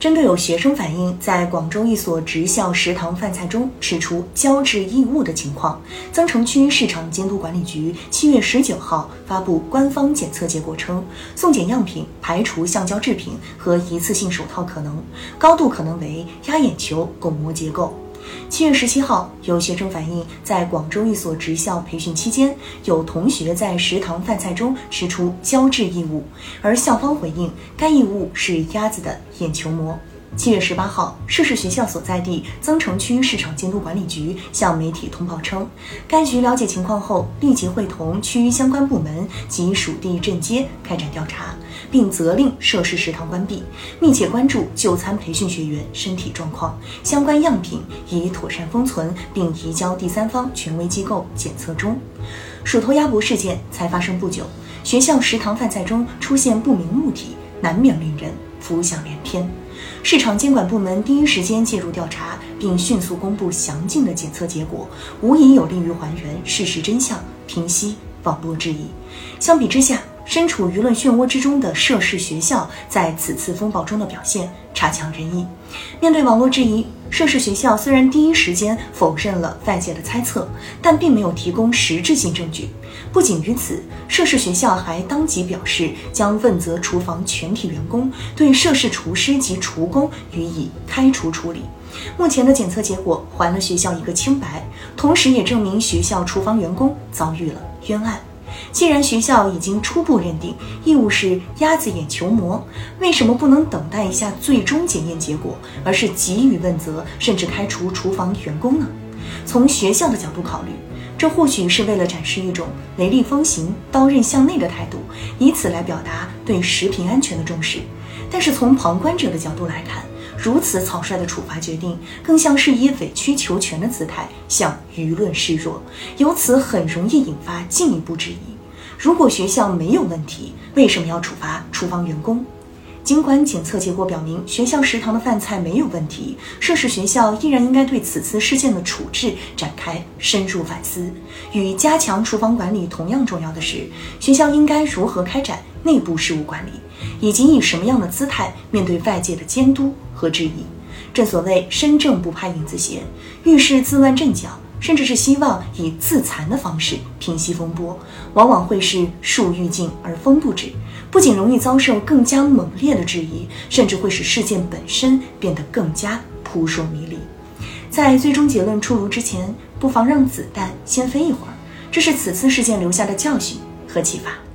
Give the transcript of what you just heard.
针对有学生反映在广州一所职校食堂饭菜中吃出胶质异物的情况，增城区市场监督管理局七月十九号发布官方检测结果称，送检样品排除橡胶制品和一次性手套可能，高度可能为压眼球巩膜结构。七月十七号，有学生反映，在广州一所职校培训期间，有同学在食堂饭菜中吃出胶质异物，而校方回应，该异物是鸭子的眼球膜。七月十八号，涉事学校所在地增城区市场监督管理局向媒体通报称，该局了解情况后，立即会同区相关部门及属地镇街开展调查，并责令涉事食堂关闭，密切关注就餐培训学员身体状况，相关样品已妥善封存，并移交第三方权威机构检测中。鼠头鸭脖事件才发生不久，学校食堂饭菜中出现不明物体，难免令人浮想联翩。市场监管部门第一时间介入调查，并迅速公布详尽的检测结果，无疑有利于还原事实真相，平息网络质疑。相比之下，身处舆论漩涡之中的涉事学校在此次风暴中的表现差强人意。面对网络质疑，涉事学校虽然第一时间否认了外界的猜测，但并没有提供实质性证据。不仅于此，涉事学校还当即表示将问责厨房全体员工，对涉事厨师及厨工予以开除处理。目前的检测结果还了学校一个清白，同时也证明学校厨房员工遭遇了冤案。既然学校已经初步认定异物是鸭子眼球膜，为什么不能等待一下最终检验结果，而是急于问责，甚至开除厨房员工呢？从学校的角度考虑，这或许是为了展示一种雷厉风行、刀刃向内的态度，以此来表达对食品安全的重视。但是从旁观者的角度来看，如此草率的处罚决定，更像是以委曲求全的姿态向舆论示弱，由此很容易引发进一步质疑。如果学校没有问题，为什么要处罚厨房员工？尽管检测结果表明学校食堂的饭菜没有问题，涉事学校依然应该对此次事件的处置展开深入反思。与加强厨房管理同样重要的是，学校应该如何开展内部事务管理，以及以什么样的姿态面对外界的监督和质疑。正所谓身正不怕影子斜，遇事自乱阵脚。甚至是希望以自残的方式平息风波，往往会是树欲静而风不止，不仅容易遭受更加猛烈的质疑，甚至会使事件本身变得更加扑朔迷离。在最终结论出炉之前，不妨让子弹先飞一会儿，这是此次事件留下的教训和启发。